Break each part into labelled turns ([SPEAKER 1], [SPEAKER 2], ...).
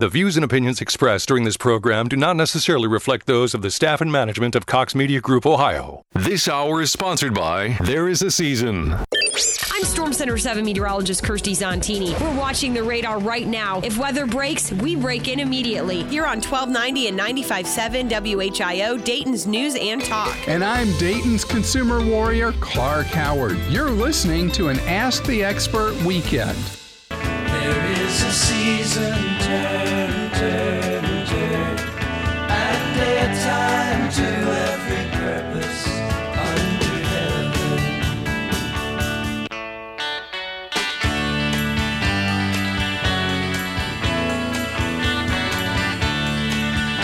[SPEAKER 1] The views and opinions expressed during this program do not necessarily reflect those of the staff and management of Cox Media Group Ohio.
[SPEAKER 2] This hour is sponsored by There Is a Season.
[SPEAKER 3] I'm Storm Center 7 meteorologist Kirsty Zontini. We're watching the radar right now. If weather breaks, we break in immediately. Here on 1290 and 95.7 WHIO, Dayton's News and Talk.
[SPEAKER 4] And I'm Dayton's consumer warrior, Clark Howard. You're listening to an Ask the Expert weekend.
[SPEAKER 5] Season, to.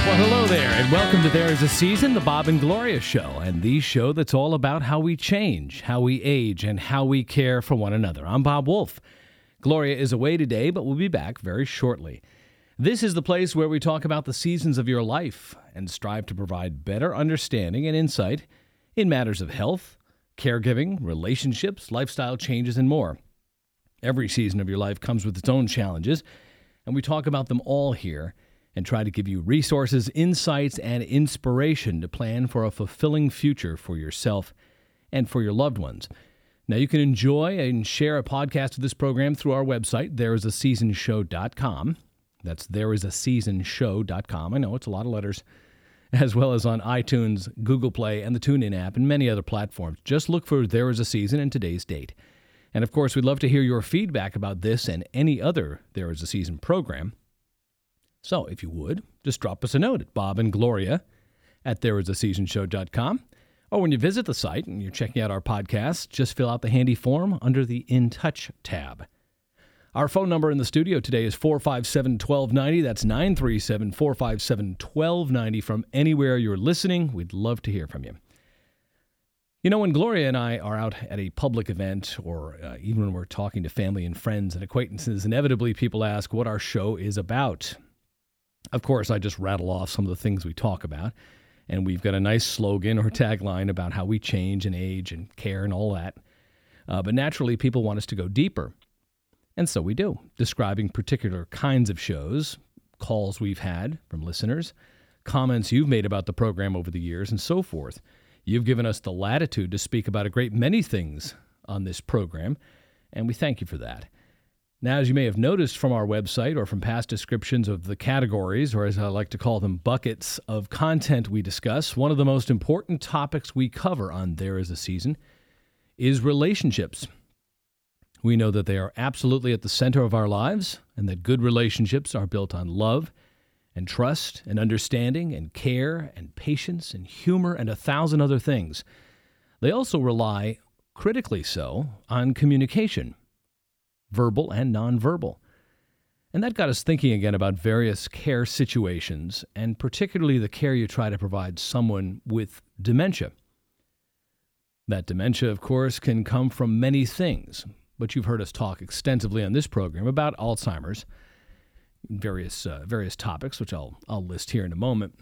[SPEAKER 6] Well, hello there, and welcome to There Is a Season, the Bob and Gloria Show, and the show that's all about how we change, how we age, and how we care for one another. I'm Bob Wolf. Gloria is away today, but we'll be back very shortly. This is the place where we talk about the seasons of your life and strive to provide better understanding and insight in matters of health, caregiving, relationships, lifestyle changes, and more. Every season of your life comes with its own challenges, and we talk about them all here and try to give you resources, insights, and inspiration to plan for a fulfilling future for yourself and for your loved ones. Now, you can enjoy and share a podcast of this program through our website, thereisaseasonshow.com. That's thereisaseasonshow.com. I know it's a lot of letters, as well as on iTunes, Google Play, and the TuneIn app, and many other platforms. Just look for There Is a Season and today's date. And of course, we'd love to hear your feedback about this and any other There Is a Season program. So, if you would, just drop us a note at Bob and Gloria at thereisaseasonshow.com. Or when you visit the site and you're checking out our podcast, just fill out the handy form under the In Touch tab. Our phone number in the studio today is 457 1290. That's 937 457 1290 from anywhere you're listening. We'd love to hear from you. You know, when Gloria and I are out at a public event, or uh, even when we're talking to family and friends and acquaintances, inevitably people ask what our show is about. Of course, I just rattle off some of the things we talk about, and we've got a nice slogan or tagline about how we change and age and care and all that. Uh, but naturally, people want us to go deeper. And so we do, describing particular kinds of shows, calls we've had from listeners, comments you've made about the program over the years, and so forth. You've given us the latitude to speak about a great many things on this program, and we thank you for that. Now, as you may have noticed from our website or from past descriptions of the categories, or as I like to call them, buckets of content we discuss, one of the most important topics we cover on There Is a Season is relationships. We know that they are absolutely at the center of our lives and that good relationships are built on love and trust and understanding and care and patience and humor and a thousand other things. They also rely, critically so, on communication, verbal and nonverbal. And that got us thinking again about various care situations, and particularly the care you try to provide someone with dementia. That dementia, of course, can come from many things, but you've heard us talk extensively on this program about Alzheimer's, various uh, various topics, which I'll I'll list here in a moment.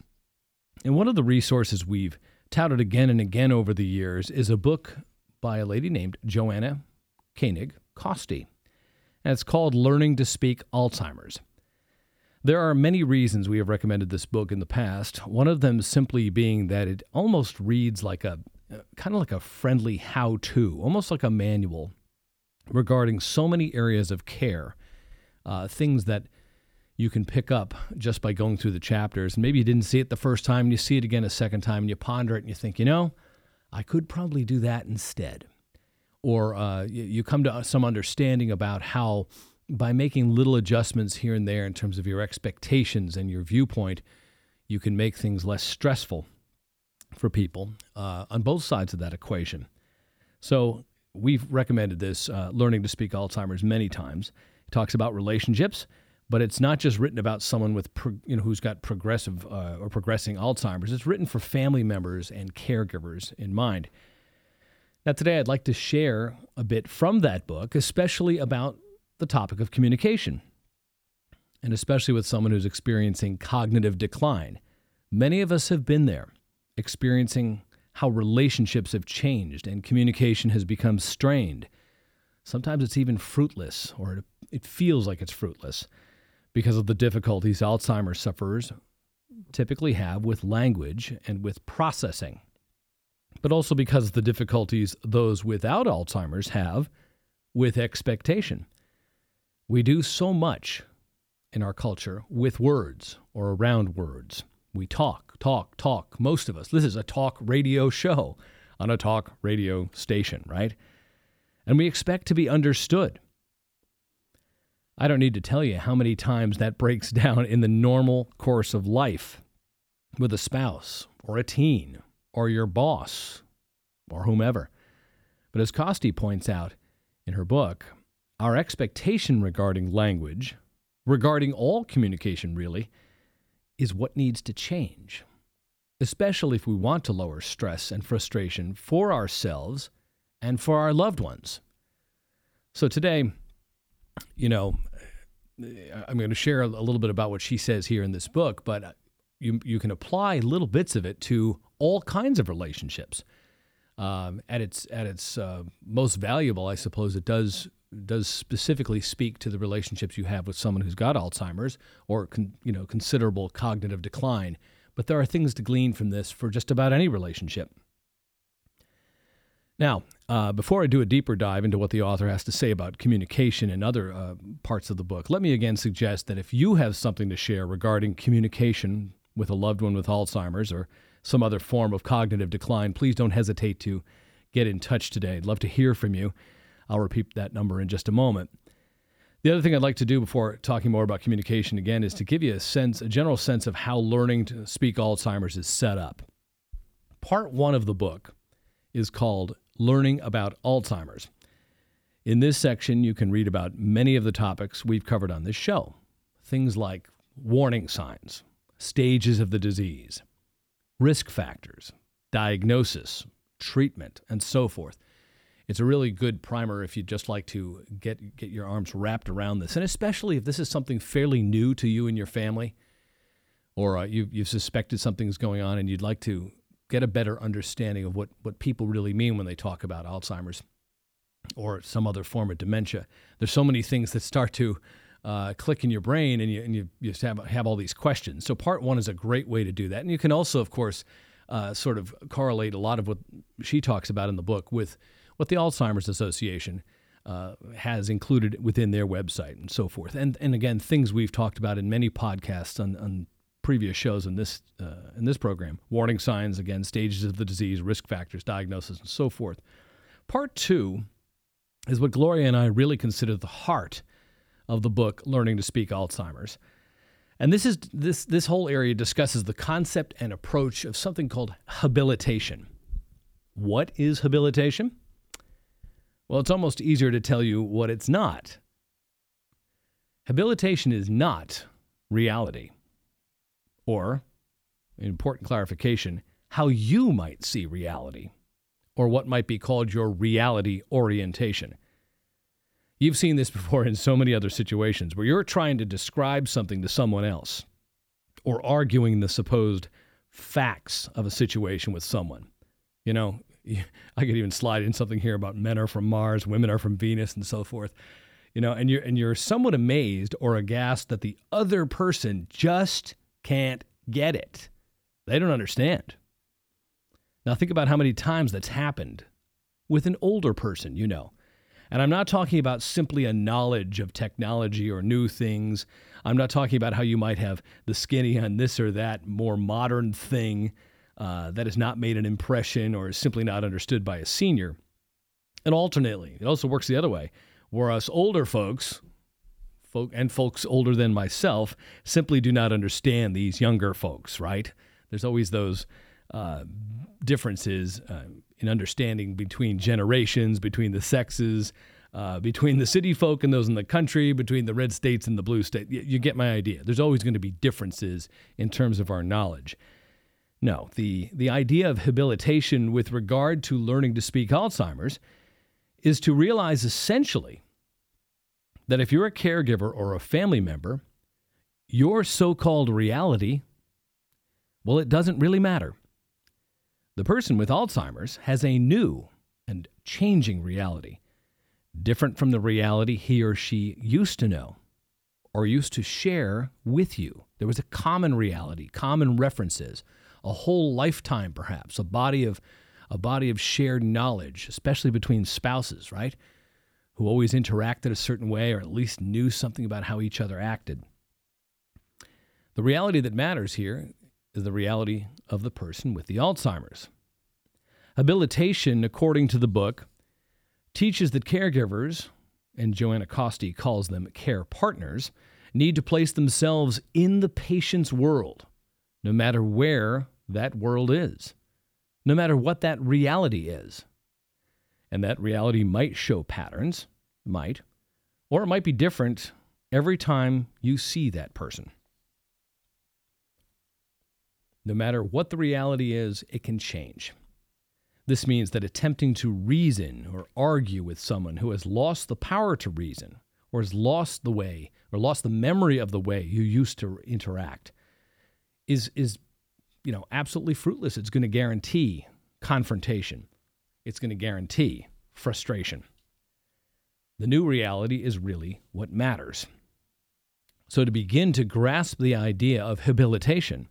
[SPEAKER 6] And one of the resources we've touted again and again over the years is a book by a lady named Joanna Koenig Coste, and it's called "Learning to Speak Alzheimer's." There are many reasons we have recommended this book in the past. One of them simply being that it almost reads like a kind of like a friendly how-to, almost like a manual regarding so many areas of care, uh, things that you can pick up just by going through the chapters. And maybe you didn't see it the first time, and you see it again a second time, and you ponder it, and you think, you know, I could probably do that instead. Or uh, you, come to some understanding about how, by making little adjustments here and there in terms of your expectations and your viewpoint, you can make things less stressful for people uh, on both sides of that equation. So we've recommended this, uh, Learning to Speak Alzheimer's, many times. It talks about relationships, but it's not just written about someone with, pro, you know, who's got progressive uh, or progressing Alzheimer's. It's written for family members and caregivers in mind. Now, today I'd like to share a bit from that book, especially about the topic of communication, and especially with someone who's experiencing cognitive decline. Many of us have been there, experiencing how relationships have changed and communication has become strained. Sometimes it's even fruitless, or it feels like it's fruitless. because of the difficulties Alzheimer's sufferers typically have with language and with processing, but also because of the difficulties those without Alzheimer's have with expectation. We do so much in our culture with words or around words. We talk, talk, talk. Most of us. This is a talk radio show on a talk radio station, right? And we expect to be understood. I don't need to tell you how many times that breaks down in the normal course of life with a spouse or a teen or your boss or whomever. But as Coste points out in her book, our expectation regarding language, regarding all communication really, is what needs to change, especially if we want to lower stress and frustration for ourselves and for our loved ones. So today, you know, I'm going to share a little bit about what she says here in this book, but you you can apply little bits of it to all kinds of relationships. Um, at its at its uh, most valuable, I suppose it does does specifically speak to the relationships you have with someone who's got Alzheimer's or con, you know considerable cognitive decline. But there are things to glean from this for just about any relationship. Now, uh, before I do a deeper dive into what the author has to say about communication and other uh, parts of the book, let me again suggest that if you have something to share regarding communication with a loved one with Alzheimer's or some other form of cognitive decline, please don't hesitate to get in touch today. I'd love to hear from you. I'll repeat that number in just a moment. The other thing I'd like to do before talking more about communication again is to give you a sense, a general sense of how learning to speak Alzheimer's is set up. Part one of the book is called learning about Alzheimer's. In this section, you can read about many of the topics we've covered on this show. Things like warning signs, stages of the disease, risk factors, diagnosis, treatment, and so forth. It's a really good primer if you'd just like to get, get your arms wrapped around this, and especially if this is something fairly new to you and your family, or uh, you, you've suspected something's going on and you'd like to get a better understanding of what, what people really mean when they talk about Alzheimer's or some other form of dementia. There's so many things that start to uh, click in your brain and you, and you, you have, have all these questions. So, part one is a great way to do that. And you can also, of course, uh, sort of correlate a lot of what she talks about in the book with what the Alzheimer's Association uh, has included within their website and so forth. And, and again, things we've talked about in many podcasts on, on previous shows in this uh, in this program. Warning signs, again, stages of the disease, risk factors, diagnosis, and so forth. Part two is what Gloria and I really consider the heart of the book, Learning to Speak Alzheimer's. And this is this this whole area discusses the concept and approach of something called habilitation. What is habilitation? Well, it's almost easier to tell you what it's not. Habilitation is not reality or, an important clarification, how you might see reality, or what might be called your reality orientation. You've seen this before in so many other situations where you're trying to describe something to someone else or arguing the supposed facts of a situation with someone. You know, I could even slide in something here about men are from Mars, women are from Venus, and so forth. You know, and you're and you're somewhat amazed or aghast that the other person just can't get it. They don't understand. Now, think about how many times that's happened with an older person, you know. And I'm not talking about simply a knowledge of technology or new things. I'm not talking about how you might have the skinny on this or that more modern thing uh, that has not made an impression or is simply not understood by a senior. And alternately, it also works the other way, where us older folks folk and folks older than myself simply do not understand these younger folks, right? There's always those uh, differences uh, in understanding between generations, between the sexes, uh, between the city folk and those in the country, between the red states and the blue state. You, you get my idea. There's always going to be differences in terms of our knowledge. No, the, the idea of habilitation with regard to learning to speak Alzheimer's is to realize essentially that if you're a caregiver or a family member, your so called reality, well, it doesn't really matter. The person with Alzheimer's has a new and changing reality, different from the reality he or she used to know or used to share with you. There was a common reality, common references, a whole lifetime perhaps, a body of a body of shared knowledge, especially between spouses, right? Who always interacted a certain way or at least knew something about how each other acted. The reality that matters here is the reality of the person with the Alzheimer's. Habilitation, according to the book, teaches that caregivers, and Joanna Coste calls them care partners, need to place themselves in the patient's world, no matter where that world is, no matter what that reality is. And that reality might show patterns, might, or it might be different every time you see that person. No matter what the reality is, it can change. This means that attempting to reason or argue with someone who has lost the power to reason or has lost the way or lost the memory of the way you used to interact is is you know absolutely fruitless. It's going to guarantee confrontation. It's going to guarantee frustration. The new reality is really what matters. So to begin to grasp the idea of habilitation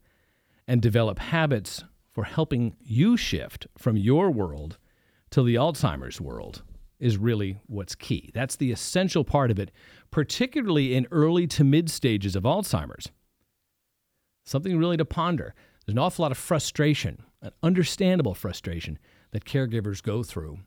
[SPEAKER 6] and develop habits for helping you shift from your world to the Alzheimer's world is really what's key. That's the essential part of it, particularly in early to mid stages of Alzheimer's. Something really to ponder. There's an awful lot of frustration, an understandable frustration that caregivers go through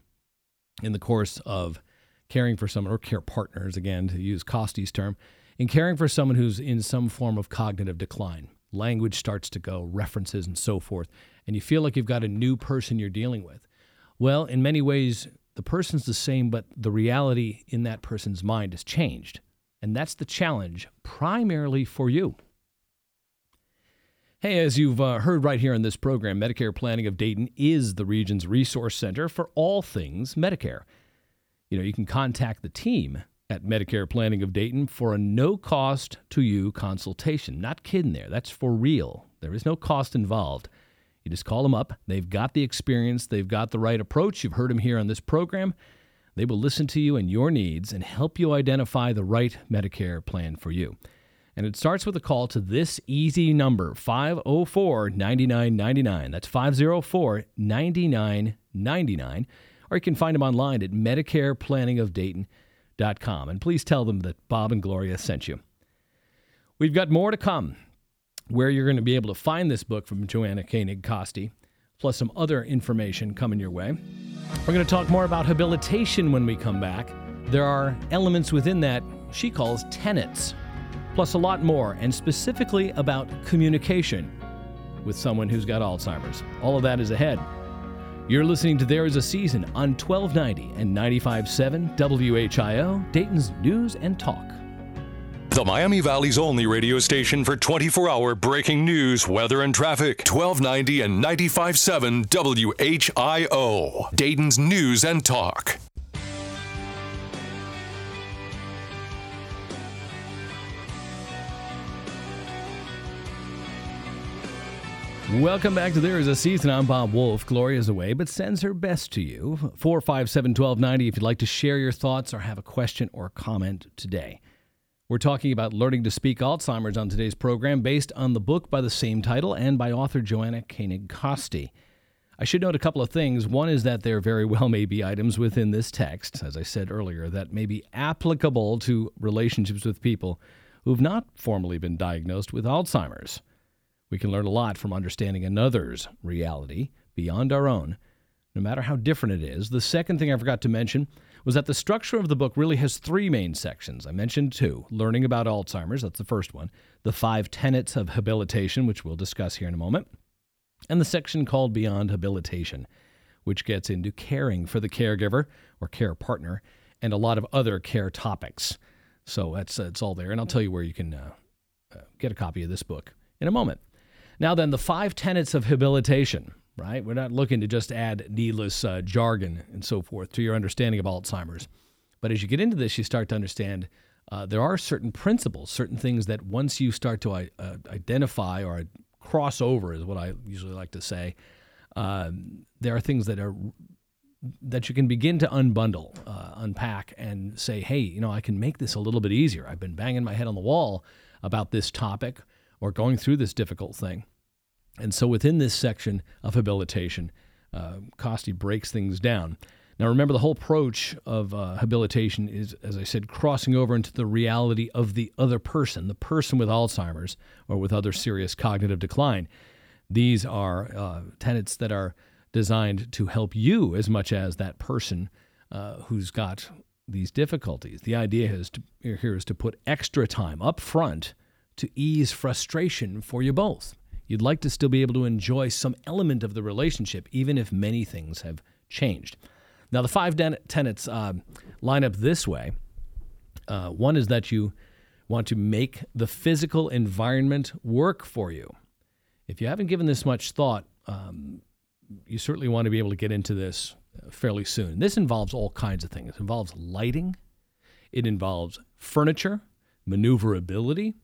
[SPEAKER 6] in the course of caring for someone, or care partners, again, to use Coste's term, in caring for someone who's in some form of cognitive decline. Language starts to go, references, and so forth and you feel like you've got a new person you're dealing with. Well, in many ways, the person's the same, but the reality in that person's mind has changed. And that's the challenge primarily for you. Hey, as you've uh, heard right here in this program, Medicare Planning of Dayton is the region's resource center for all things Medicare. You know, you can contact the team at Medicare Planning of Dayton for a no cost to you consultation. Not kidding there, that's for real. There is no cost involved. You just call them up. They've got the experience, they've got the right approach. You've heard them here on this program. They will listen to you and your needs and help you identify the right Medicare plan for you. And it starts with a call to this easy number, 504 9999. That's 504 9999. Or you can find them online at MedicarePlanningofDayton.com. And please tell them that Bob and Gloria sent you. We've got more to come where you're going to be able to find this book from Joanna Koenig Coste, plus some other information coming your way. We're going to talk more about habilitation when we come back. There are elements within that she calls tenets, plus a lot more, and specifically about communication with someone who's got Alzheimer's. All of that is ahead. You're listening to There Is a Season on 1290 and 95.7 WHIO, Dayton's News and Talk.
[SPEAKER 1] The Miami Valley's only radio station for 24 hour breaking news, weather, and traffic.
[SPEAKER 2] 1290 and 95.7 WHIO. Dayton's News and Talk.
[SPEAKER 6] Welcome back to There Is a Season. I'm Bob Wolf. Gloria's away, but sends her best to you. 457 1290 if you'd like to share your thoughts or have a question or comment today. We're talking about learning to speak Alzheimer's on today's program based on the book by the same title and by author Joanna Koenig Coste. I should note a couple of things. One is that there very well may be items within this text, as I said earlier, that may be applicable to relationships with people who've not formally been diagnosed with Alzheimer's. We can learn a lot from understanding another's reality beyond our own, no matter how different it is. The second thing I forgot to mention was that the structure of the book really has three main sections. I mentioned two learning about Alzheimer's, that's the first one, the five tenets of habilitation, which we'll discuss here in a moment, and the section called Beyond Habilitation, which gets into caring for the caregiver or care partner and a lot of other care topics. So that's it's all there, and I'll tell you where you can uh, uh, get a copy of this book in a moment. Now, then, the five tenets of habilitation right? We're not looking to just add needless uh, jargon and so forth to your understanding of Alzheimer's. But as you get into this, you start to understand uh, there are certain principles, certain things that once you start to uh, identify or cross over, is what I usually like to say. Um, there are things that are that you can begin to unbundle, uh, unpack, and say, hey, you know, I can make this a little bit easier. I've been banging my head on the wall about this topic or going through this difficult thing. And so within this section of habilitation, uh, Coste breaks things down. Now, remember, the whole approach of uh, habilitation is, as I said, crossing over into the reality of the other person, the person with Alzheimer's or with other serious cognitive decline. These are uh, tenets that are designed to help you as much as that person uh, who's got these difficulties. The idea is to, here is to put extra time up front to ease frustration for you both. You'd like to still be able to enjoy some element of the relationship, even if many things have changed. Now, the five den- tenets uh, line up this way uh, one is that you want to make the physical environment work for you. If you haven't given this much thought, um, you certainly want to be able to get into this fairly soon. This involves all kinds of things. It involves lighting, it involves furniture, maneuverability,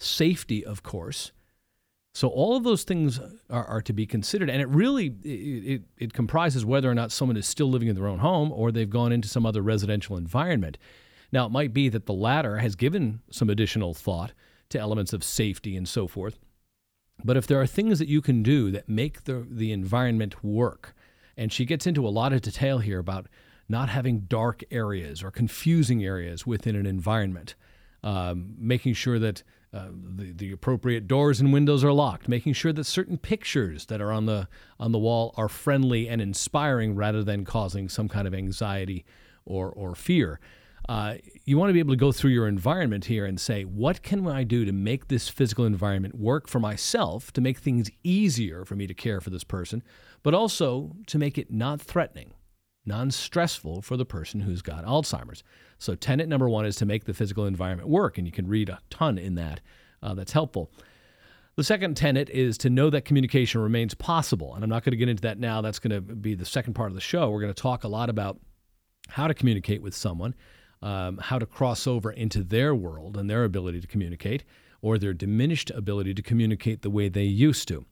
[SPEAKER 6] safety, of course. So all of those things are, are to be considered, and it really it, it, it comprises whether or not someone is still living in their own home or they've gone into some other residential environment. Now, it might be that the latter has given some additional thought to elements of safety and so forth. But if there are things that you can do that make the, the environment work, and she gets into a lot of detail here about not having dark areas or confusing areas within an environment, um, making sure that uh, the, the appropriate doors and windows are locked, making sure that certain pictures that are on the on the wall are friendly and inspiring rather than causing some kind of anxiety or or fear. Uh, you want to be able to go through your environment here and say, what can I do to make this physical environment work for myself, to make things easier for me to care for this person, but also to make it not threatening, non stressful for the person who's got Alzheimer's. So, tenet number one is to make the physical environment work, and you can read a ton in that. Uh, that's helpful. The second tenet is to know that communication remains possible. And I'm not going to get into that now. That's going to be the second part of the show. We're going to talk a lot about how to communicate with someone, um, how to cross over into their world and their ability to communicate, or their diminished ability to communicate the way they used to.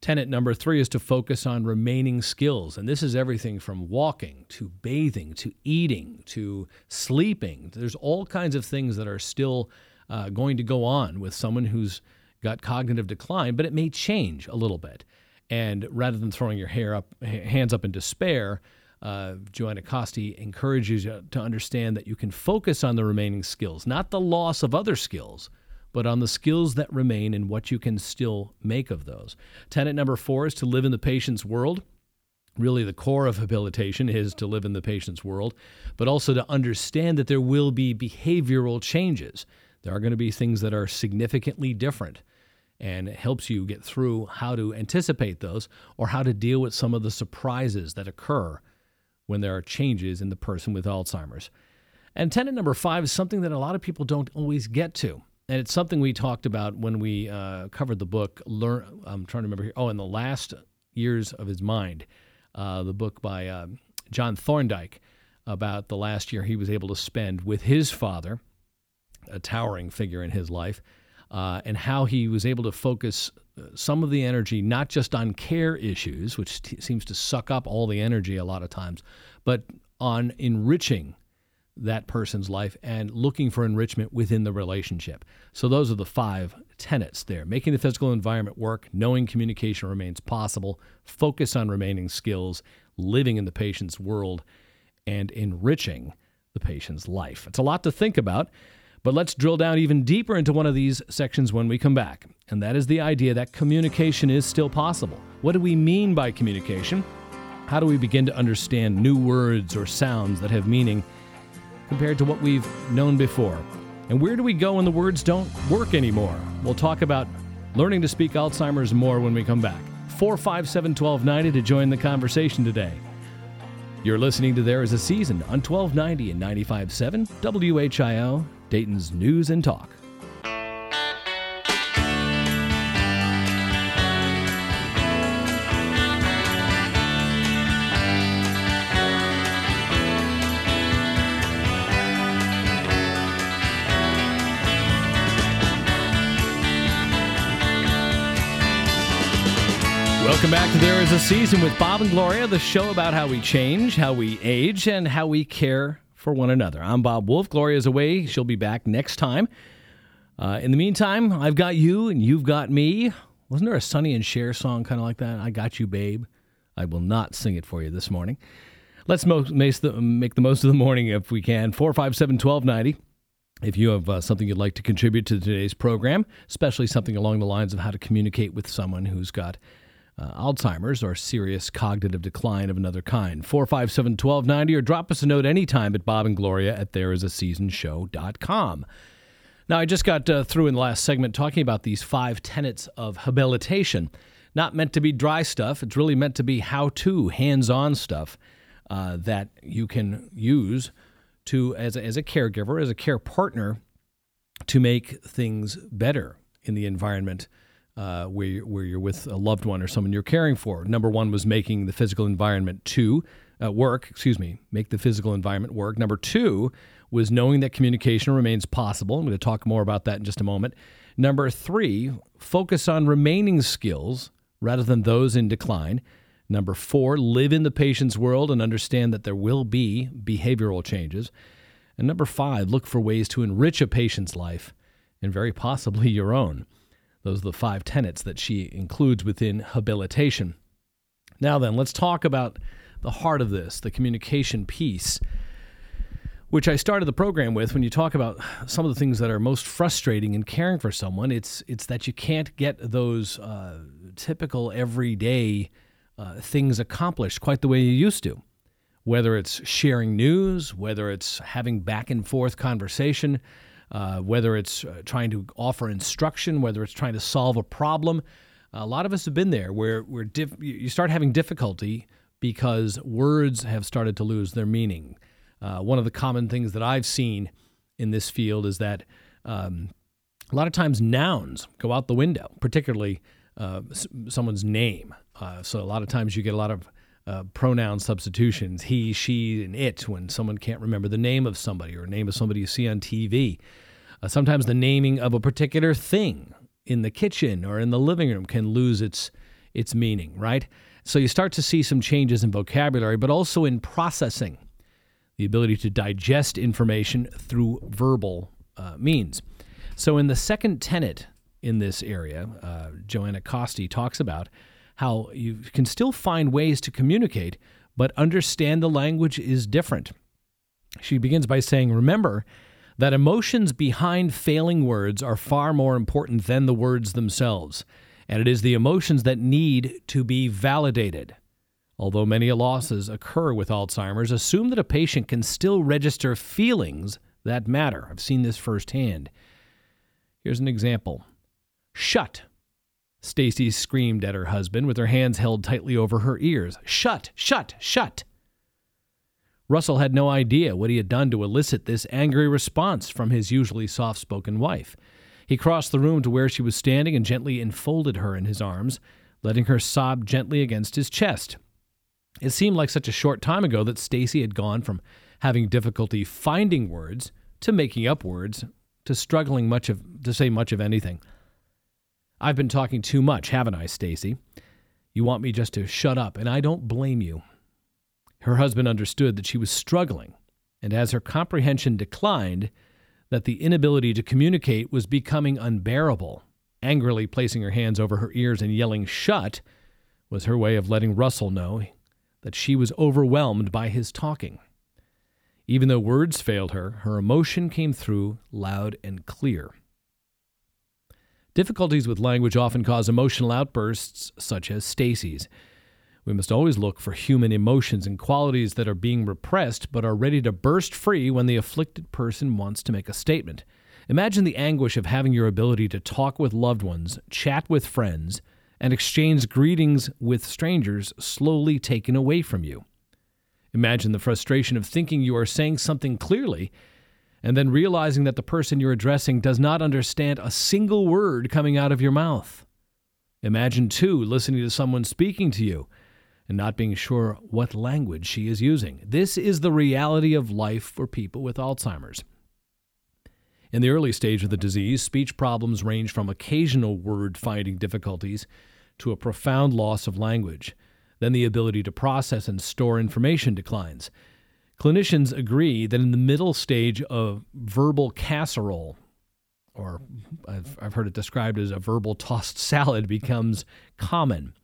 [SPEAKER 6] Tenet number three is to focus on remaining skills. And this is everything from walking to bathing to eating to sleeping. There's all kinds of things that are still uh, going to go on with someone who's got cognitive decline, but it may change a little bit. And rather than throwing your hair up, hands up in despair, uh, Joanna Coste encourages you to understand that you can focus on the remaining skills, not the loss of other skills, but on the skills that remain and what you can still make of those. Tenet number four is to live in the patient's world. Really, the core of habilitation is to live in the patient's world, but also to understand that there will be behavioral changes. There are going to be things that are significantly different, and it helps you get through how to anticipate those or how to deal with some of the surprises that occur when there are changes in the person with Alzheimer's. And tenet number five is something that a lot of people don't always get to and it's something we talked about when we uh, covered the book. Learn. I'm trying to remember here. Oh, in the last years of his mind, uh, the book by uh, John Thorndike about the last year he was able to spend with his father, a towering figure in his life, uh, and how he was able to focus uh, some of the energy not just on care issues, which t- seems to suck up all the energy a lot of times, but on enriching that person's life and looking for enrichment within the relationship. So, those are the five tenets there making the physical environment work, knowing communication remains possible, focus on remaining skills, living in the patient's world, and enriching the patient's life. It's a lot to think about. But let's drill down even deeper into one of these sections when we come back. And that is the idea that communication is still possible. What do we mean by communication? How do we begin to understand new words or sounds that have meaning compared to what we've known before? And where do we go when the words don't work anymore? We'll talk about learning to speak Alzheimer's more when we come back. 457 1290 to join the conversation today. You're listening to There Is a Season on 1290 and 95.7 WHIO, Dayton's News and Talk. Welcome back to There Is a Season with Bob and Gloria, the show about how we change, how we age, and how we care for one another. I'm Bob Wolf. Gloria's away. She'll be back next time. Uh, in the meantime, I've got you and you've got me. Wasn't there a Sonny and Cher song kind of like that? I got you, babe. I will not sing it for you this morning. Let's mo- make, the, make the most of the morning if we can. 457 1290. If you have uh, something you'd like to contribute to today's program, especially something along the lines of how to communicate with someone who's got uh, Alzheimer's or serious cognitive decline of another kind. 457 1290 or drop us a note anytime at Bob and Gloria at thereisaseasonshow.com. Now, I just got uh, through in the last segment talking about these five tenets of habilitation. Not meant to be dry stuff, it's really meant to be how to, hands on stuff uh, that you can use to as as a caregiver, as a care partner, to make things better in the environment uh, where you're, where you're with a loved one or someone you're caring for. Number one was making the physical environment to uh, work. Excuse me, make the physical environment work. Number two was knowing that communication remains possible. I'm going to talk more about that in just a moment. Number three, focus on remaining skills rather than those in decline. Number four, live in the patient's world and understand that there will be behavioral changes. And number five, look for ways to enrich a patient's life and very possibly your own. Those are the five tenets that she includes within habilitation. Now, then, let's talk about the heart of this, the communication piece, which I started the program with. When you talk about some of the things that are most frustrating in caring for someone, it's, it's that you can't get those uh, typical everyday uh, things accomplished quite the way you used to. Whether it's sharing news, whether it's having back and forth conversation, uh, whether it's uh, trying to offer instruction, whether it's trying to solve a problem. A lot of us have been there where, where you start having difficulty because words have started to lose their meaning. Uh, one of the common things that I've seen in this field is that um, a lot of times nouns go out the window, particularly uh, someone's name. Uh, so a lot of times you get a lot of uh, pronoun substitutions he, she, and it when someone can't remember the name of somebody or name of somebody you see on TV. Uh, sometimes the naming of a particular thing in the kitchen or in the living room can lose its its meaning, right? So you start to see some changes in vocabulary, but also in processing, the ability to digest information through verbal uh, means. So in the second tenet in this area, uh, Joanna Coste talks about how you can still find ways to communicate, but understand the language is different. She begins by saying, Remember that emotions behind failing words are far more important than the words themselves, and it is the emotions that need to be validated. Although many losses occur with Alzheimer's, assume that a patient can still register feelings that matter. I've seen this firsthand. Here's an example Shut Stacy screamed at her husband with her hands held tightly over her ears. Shut, shut, shut. Russell had no idea what he had done to elicit this angry response from his usually soft spoken wife. He crossed the room to where she was standing and gently enfolded her in his arms, letting her sob gently against his chest. It seemed like such a short time ago that Stacy had gone from having difficulty finding words to making up words to struggling much of to say much of anything. I've been talking too much, haven't I, Stacy? You want me just to shut up, and I don't blame you. Her husband understood that she was struggling, and as her comprehension declined, that the inability to communicate was becoming unbearable. Angrily placing her hands over her ears and yelling, Shut, was her way of letting Russell know that she was overwhelmed by his talking. Even though words failed her, her emotion came through loud and clear. Difficulties with language often cause emotional outbursts such as Stacy's. We must always look for human emotions and qualities that are being repressed but are ready to burst free when the afflicted person wants to make a statement. Imagine the anguish of having your ability to talk with loved ones, chat with friends, and exchange greetings with strangers slowly taken away from you. Imagine the frustration of thinking you are saying something clearly and then realizing that the person you're addressing does not understand a single word coming out of your mouth. Imagine, too, listening to someone speaking to you and not being sure what language she is using. This is the reality of life for people with Alzheimer's. In the early stage of the disease, speech problems range from occasional word finding difficulties to a profound loss of language. Then the ability to process and store information declines. Clinicians agree that in the middle stage of verbal casserole, or I've, I've heard it described as a verbal tossed salad, becomes common.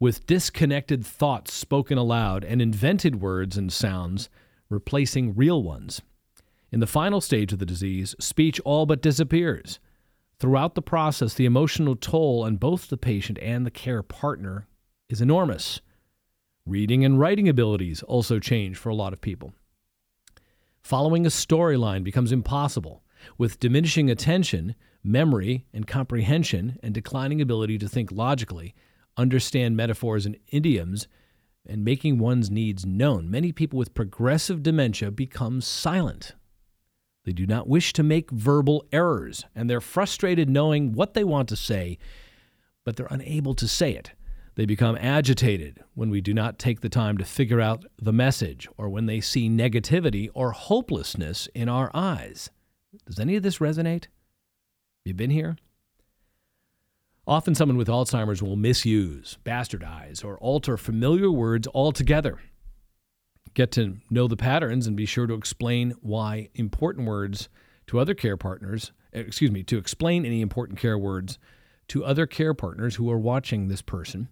[SPEAKER 6] With disconnected thoughts spoken aloud and invented words and sounds replacing real ones. In the final stage of the disease, speech all but disappears. Throughout the process, the emotional toll on both the patient and the care partner is enormous. Reading and writing abilities also change for a lot of people. Following a storyline becomes impossible. With diminishing attention, memory, and comprehension, and declining ability to think logically, understand metaphors and idioms, and making one's needs known, many people with progressive dementia become silent. They do not wish to make verbal errors, and they're frustrated knowing what they want to say, but they're unable to say it. They become agitated when we do not take the time to figure out the message, or when they see negativity or hopelessness in our eyes. Does any of this resonate? You been here? Often, someone with Alzheimer's will misuse, bastardize, or alter familiar words altogether. Get to know the patterns and be sure to explain why important words to other care partners, excuse me, to explain any important care words to other care partners who are watching this person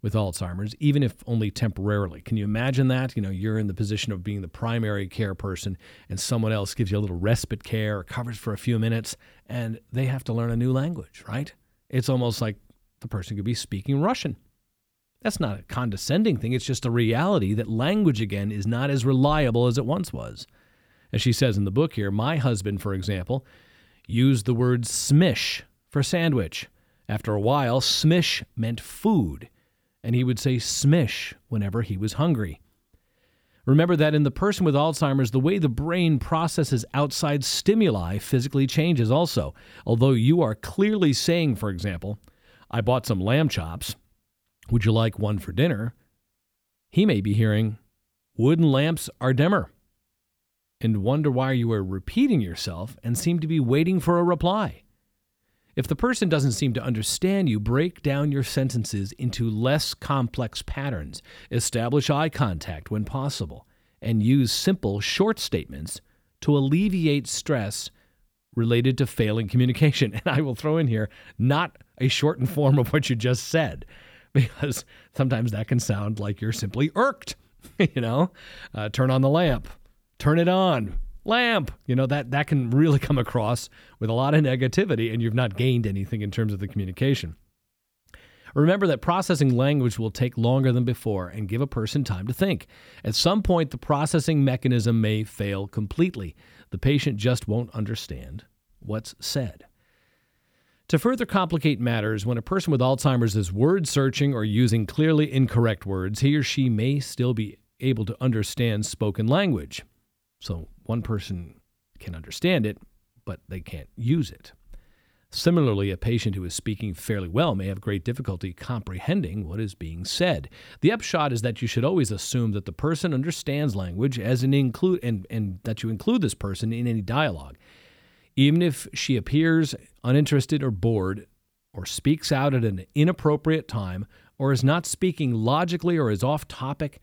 [SPEAKER 6] with Alzheimer's, even if only temporarily. Can you imagine that? You know, you're in the position of being the primary care person and someone else gives you a little respite care or covers for a few minutes and they have to learn a new language, right? It's almost like the person could be speaking Russian. That's not a condescending thing. It's just a reality that language, again, is not as reliable as it once was. As she says in the book here, my husband, for example, used the word smish for sandwich. After a while, smish meant food, and he would say smish whenever he was hungry. Remember that in the person with Alzheimer's, the way the brain processes outside stimuli physically changes also. Although you are clearly saying, for example, I bought some lamb chops, would you like one for dinner? He may be hearing, wooden lamps are dimmer, and wonder why you are repeating yourself and seem to be waiting for a reply. If the person doesn't seem to understand you, break down your sentences into less complex patterns. Establish eye contact when possible, and use simple, short statements to alleviate stress related to failing communication. And I will throw in here not a shortened form of what you just said, because sometimes that can sound like you're simply irked. you know, uh, turn on the lamp, turn it on, lamp. You know, that, that can really come across with a lot of negativity, and you've not gained anything in terms of the communication. Remember that processing language will take longer than before and give a person time to think. At some point, the processing mechanism may fail completely. The patient just won't understand what's said. To further complicate matters, when a person with Alzheimer's is word searching or using clearly incorrect words, he or she may still be able to understand spoken language. So one person can understand it, but they can't use it. Similarly, a patient who is speaking fairly well may have great difficulty comprehending what is being said. The upshot is that you should always assume that the person understands language as an include and, and that you include this person in any dialogue. Even if she appears uninterested or bored, or speaks out at an inappropriate time, or is not speaking logically or is off topic,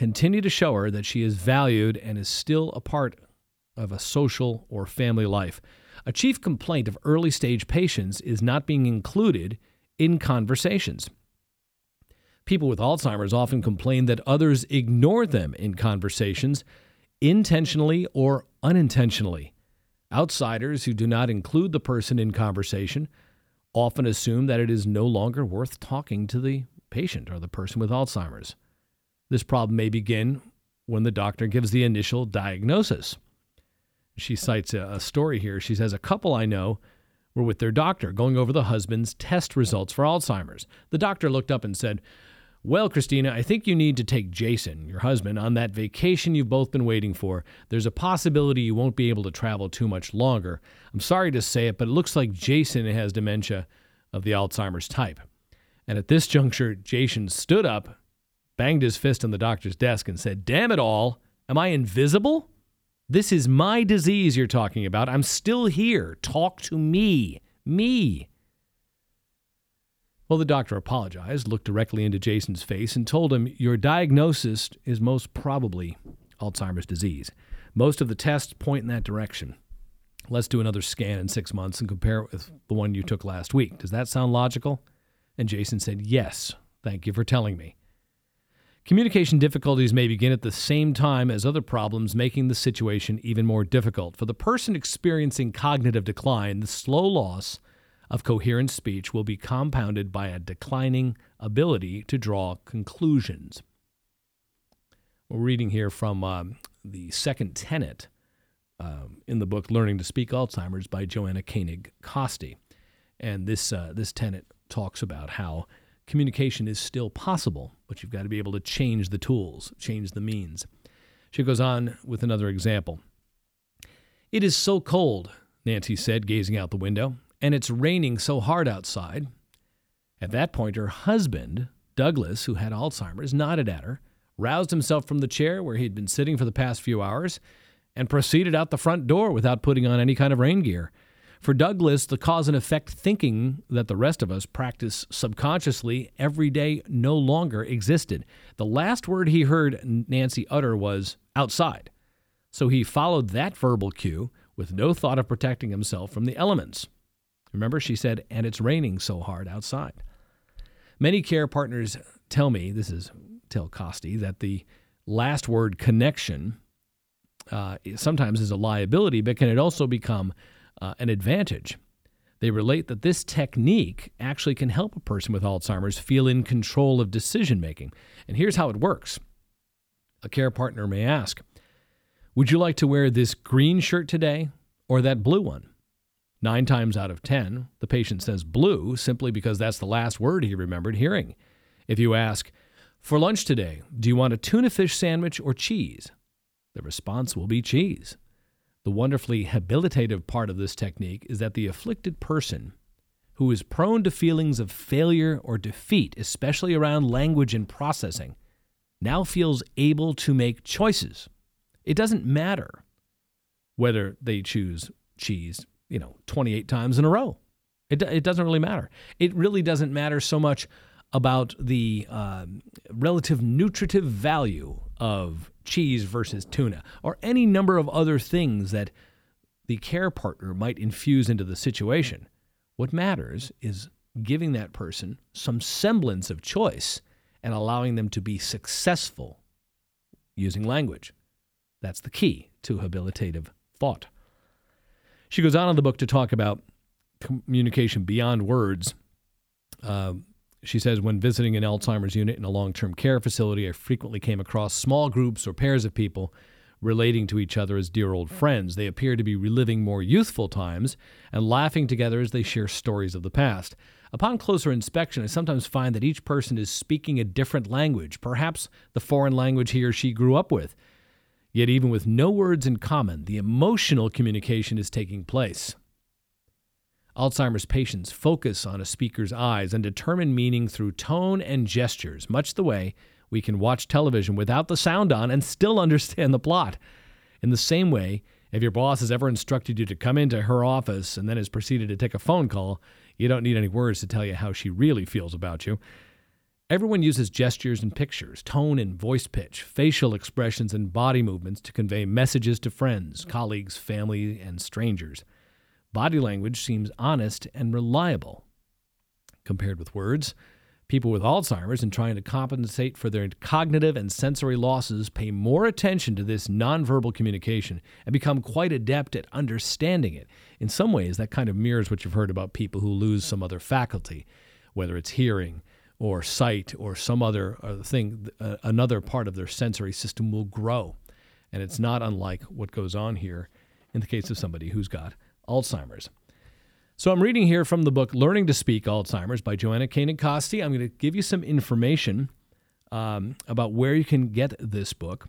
[SPEAKER 6] continue to show her that she is valued and is still a part of a social or family life. A chief complaint of early stage patients is not being included in conversations. People with Alzheimer's often complain that others ignore them in conversations, intentionally or unintentionally. Outsiders who do not include the person in conversation often assume that it is no longer worth talking to the patient or the person with Alzheimer's. This problem may begin when the doctor gives the initial diagnosis. She cites a, story here. She says, A couple I know were with their doctor going over the husband's test results for Alzheimer's. The doctor looked up and said, Well, Christina, I think you need to take Jason, your husband, on that vacation you've both been waiting for. There's a possibility you won't be able to travel too much longer. I'm sorry to say it, but it looks like Jason has dementia of the Alzheimer's type. And at this juncture, Jason stood up banged his fist on the doctor's desk and said, Damn it all, am I invisible? This is my disease you're talking about. I'm still here. Talk to me. Me. Well, the doctor apologized, looked directly into Jason's face, and told him, Your diagnosis is most probably Alzheimer's disease. Most of the tests point in that direction. Let's do another scan in six months and compare it with the one you took last week. Does that sound logical? And Jason said, Yes. Thank you for telling me. Communication difficulties may begin at the same time as other problems, making the situation even more difficult. For the person experiencing cognitive decline, the slow loss of coherent speech will be compounded by a declining ability to draw conclusions. We're reading here from um, the second tenet um, in the book Learning to Speak Alzheimer's by Joanna Koenig Coste. And this, uh, this tenet talks about how communication is still possible, but you've got to be able to change the tools, change the means. She goes on with another example. It is so cold, Nancy said, gazing out the window, and it's raining so hard outside. At that point, her husband, Douglas, who had Alzheimer's, nodded at her, roused himself from the chair where he'd been sitting for the past few hours, and proceeded out the front door without putting on any kind of rain gear. For Douglas, the cause and effect thinking that the rest of us practice subconsciously every day no longer existed. The last word he heard Nancy utter was outside. So he followed that verbal cue with no thought of protecting himself from the elements. Remember, she said, and it's raining so hard outside. Many care partners tell me, this is Tell Coste, that the last word connection uh, sometimes is a liability, but can it also become uh, an advantage? They relate that this technique actually can help a person with Alzheimer's feel in control of decision making. And here's how it works a care partner may ask, Would you like to wear this green shirt today or that blue one? Nine times out of ten, the patient says blue simply because that's the last word he remembered hearing. If you ask, For lunch today, do you want a tuna fish sandwich or cheese? The response will be cheese. The wonderfully habilitative part of this technique is that the afflicted person who is prone to feelings of failure or defeat, especially around language and processing, now feels able to make choices. It doesn't matter whether they choose cheese, you know, 28 times in a row. It, it doesn't really matter. It really doesn't matter so much about the uh, relative nutritive value of cheese versus tuna, or any number of other things that the care partner might infuse into the situation. What matters is giving that person some semblance of choice and allowing them to be successful using language. That's the key to habilitative thought. She goes on in the book to talk about communication beyond words. Uh, she says, when visiting an Alzheimer's unit in a long term care facility, I frequently came across small groups or pairs of people relating to each other as dear old friends. They appear to be reliving more youthful times and laughing together as they share stories of the past. Upon closer inspection, I sometimes find that each person is speaking a different language, perhaps the foreign language he or she grew up with. Yet, even with no words in common, the emotional communication is taking place. Alzheimer's patients focus on a speaker's eyes and determine meaning through tone and gestures, much the way we can watch television without the sound on and still understand the plot. In the same way, if your boss has ever instructed you to come into her office and then has proceeded to take a phone call, you don't need any words to tell you how she really feels about you. Everyone uses gestures and pictures, tone and voice pitch, facial expressions and body movements to convey messages to friends, colleagues, family, and strangers. Body language seems honest and reliable. Compared with words, people with Alzheimer's and trying to compensate for their cognitive and sensory losses pay more attention to this nonverbal communication and become quite adept at understanding it. In some ways, that kind of mirrors what you've heard about people who lose some other faculty, whether it's hearing or sight or some other uh, thing, uh, another part of their sensory system will grow. And it's not unlike what goes on here in the case of somebody who's got Alzheimer's. So I'm reading here from the book Learning to Speak Alzheimer's by Joanna Koenig Coste. I'm going to give you some information um, about where you can get this book,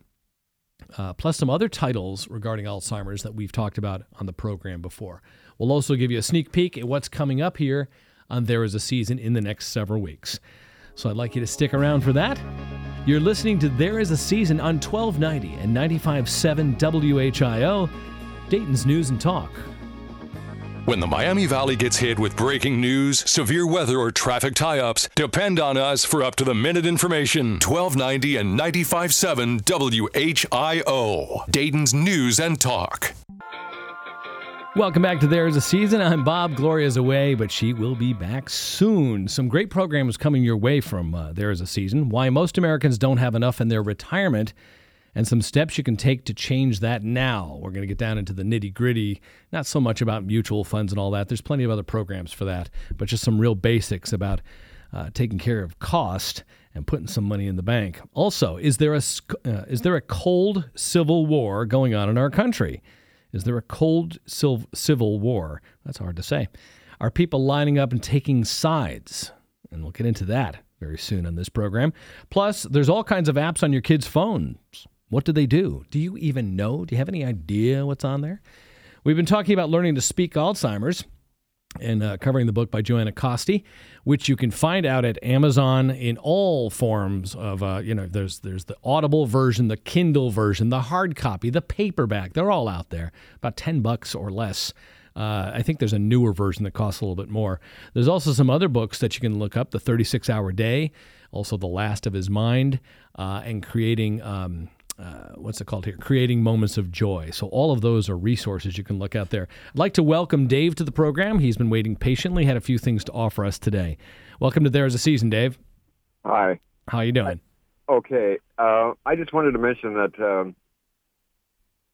[SPEAKER 6] uh, plus some other titles regarding Alzheimer's that we've talked about on the program before. We'll also give you a sneak peek at what's coming up here on There Is a Season in the next several weeks. So I'd like you to stick around for that. You're listening to There Is a Season on 1290 and 95.7 WHIO, Dayton's News and Talk.
[SPEAKER 1] When the Miami Valley gets hit with breaking news, severe weather, or traffic tie ups, depend on us for up to the minute information. 1290 and 95.7 WHIO, Dayton's News and Talk.
[SPEAKER 6] Welcome back to There's a Season. I'm Bob. Gloria's away, but she will be back soon. Some great programs coming your way from uh, There is a Season. Why most Americans don't have enough in their retirement and some steps you can take to change that now. We're going to get down into the nitty gritty, not so much about mutual funds and all that. There's plenty of other programs for that, but just some real basics about uh, taking care of cost and putting some money in the bank. Also, is there a uh, is there a cold civil war going on in our country? Is there a cold civil war? That's hard to say. Are people lining up and taking sides? And we'll get into that very soon on this program. Plus, there's all kinds of apps on your kids' phones what do they do? Do you even know? Do you have any idea what's on there? We've been talking about learning to speak Alzheimer's and uh, covering the book by Joanna Coste, which you can find out at Amazon in all forms of uh, you know there's there's the Audible version, the Kindle version, the hard copy, the paperback. They're all out there, about ten bucks or less. Uh, I think there's a newer version that costs a little bit more. There's also some other books that you can look up: The 36 Hour Day, also The Last of His Mind, uh, and creating. Um, uh, what's it called here? Creating Moments of Joy. So, all of those are resources you can look out there. I'd like to welcome Dave to the program. He's been waiting patiently, had a few things to offer us today. Welcome to There's a Season, Dave.
[SPEAKER 7] Hi.
[SPEAKER 6] How you doing?
[SPEAKER 7] Okay. Uh, I just wanted to mention that um,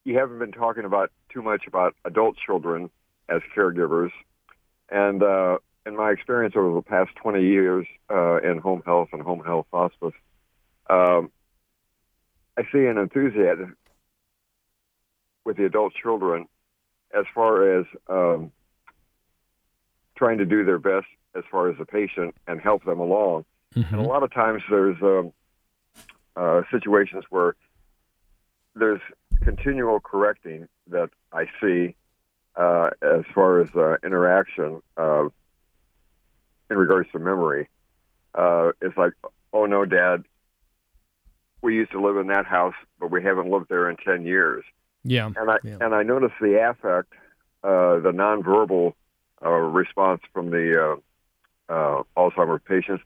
[SPEAKER 7] you haven't been talking about too much about adult children as caregivers. And uh, in my experience over the past 20 years uh, in home health and home health hospice, um, I see an enthusiasm with the adult children as far as um, trying to do their best as far as the patient and help them along. Mm-hmm. And a lot of times there's um, uh, situations where there's continual correcting that I see uh, as far as uh, interaction uh, in regards to memory. Uh, it's like, oh no, Dad, we used to live in that house, but we haven't lived there in ten years.
[SPEAKER 6] Yeah,
[SPEAKER 7] and I
[SPEAKER 6] yeah.
[SPEAKER 7] and I noticed the affect, uh, the nonverbal uh, response from the uh, uh, Alzheimer's patients.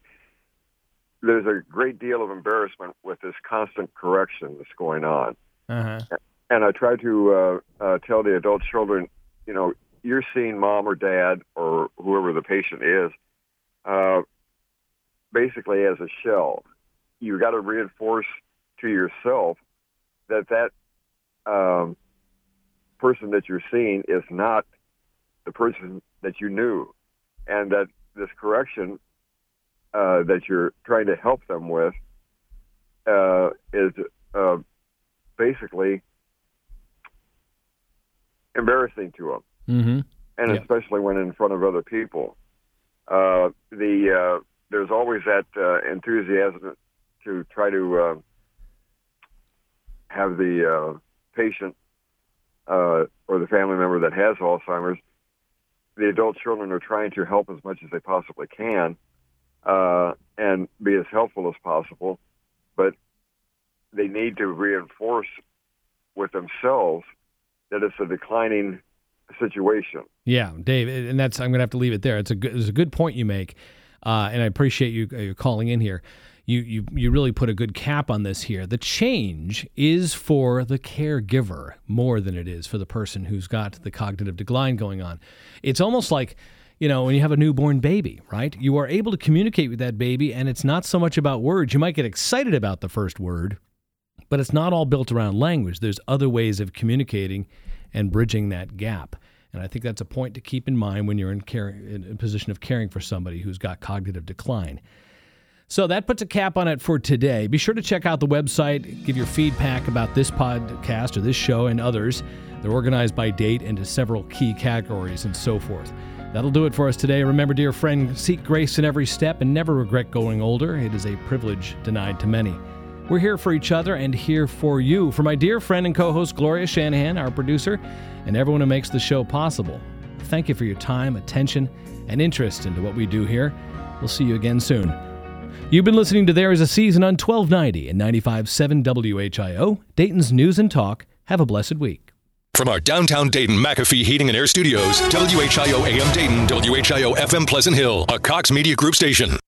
[SPEAKER 7] There's a great deal of embarrassment with this constant correction that's going on.
[SPEAKER 6] Uh-huh.
[SPEAKER 7] And I try to uh, uh, tell the adult children, you know, you're seeing mom or dad or whoever the patient is, uh, basically as a shell you got to reinforce to yourself that that um, person that you're seeing is not the person that you knew, and that this correction uh, that you're trying to help them with uh, is uh, basically embarrassing to them,
[SPEAKER 6] mm-hmm.
[SPEAKER 7] and
[SPEAKER 6] yep.
[SPEAKER 7] especially when in front of other people. Uh, the uh, there's always that uh, enthusiasm to try to uh, have the uh, patient uh, or the family member that has Alzheimer's, the adult children are trying to help as much as they possibly can uh, and be as helpful as possible, but they need to reinforce with themselves that it's a declining situation.
[SPEAKER 6] Yeah, Dave, and that's I'm going to have to leave it there. It's a good, it's a good point you make, uh, and I appreciate you, you calling in here you, you, you really put a good cap on this here. The change is for the caregiver more than it is for the person who's got the cognitive decline going on. It's almost like, you know, when you have a newborn baby, right? You are able to communicate with that baby, and it's not so much about words. You might get excited about the first word, but it's not all built around language. There's other ways of communicating and bridging that gap. And I think that's a point to keep in mind when you're in, care, in a position of caring for somebody who's got cognitive decline. So that puts a cap on it for today. Be sure to check out the website, give your feedback about this podcast or this show and others. They're organized by date into several key categories and so forth. That'll do it for us today. Remember, dear friend, seek grace in every step and never regret going older. It is a privilege denied to many. We're here for each other and here for you. For my dear friend and co host Gloria Shanahan, our producer, and everyone who makes the show possible, thank you for your time, attention, and interest into what we do here. We'll see you again soon. You've been listening to There Is a Season on 1290 and 95.7 WHIO, Dayton's News and Talk. Have a blessed week.
[SPEAKER 1] From our downtown Dayton McAfee Heating and Air Studios, WHIO AM Dayton, WHIO FM Pleasant Hill, a Cox Media Group station.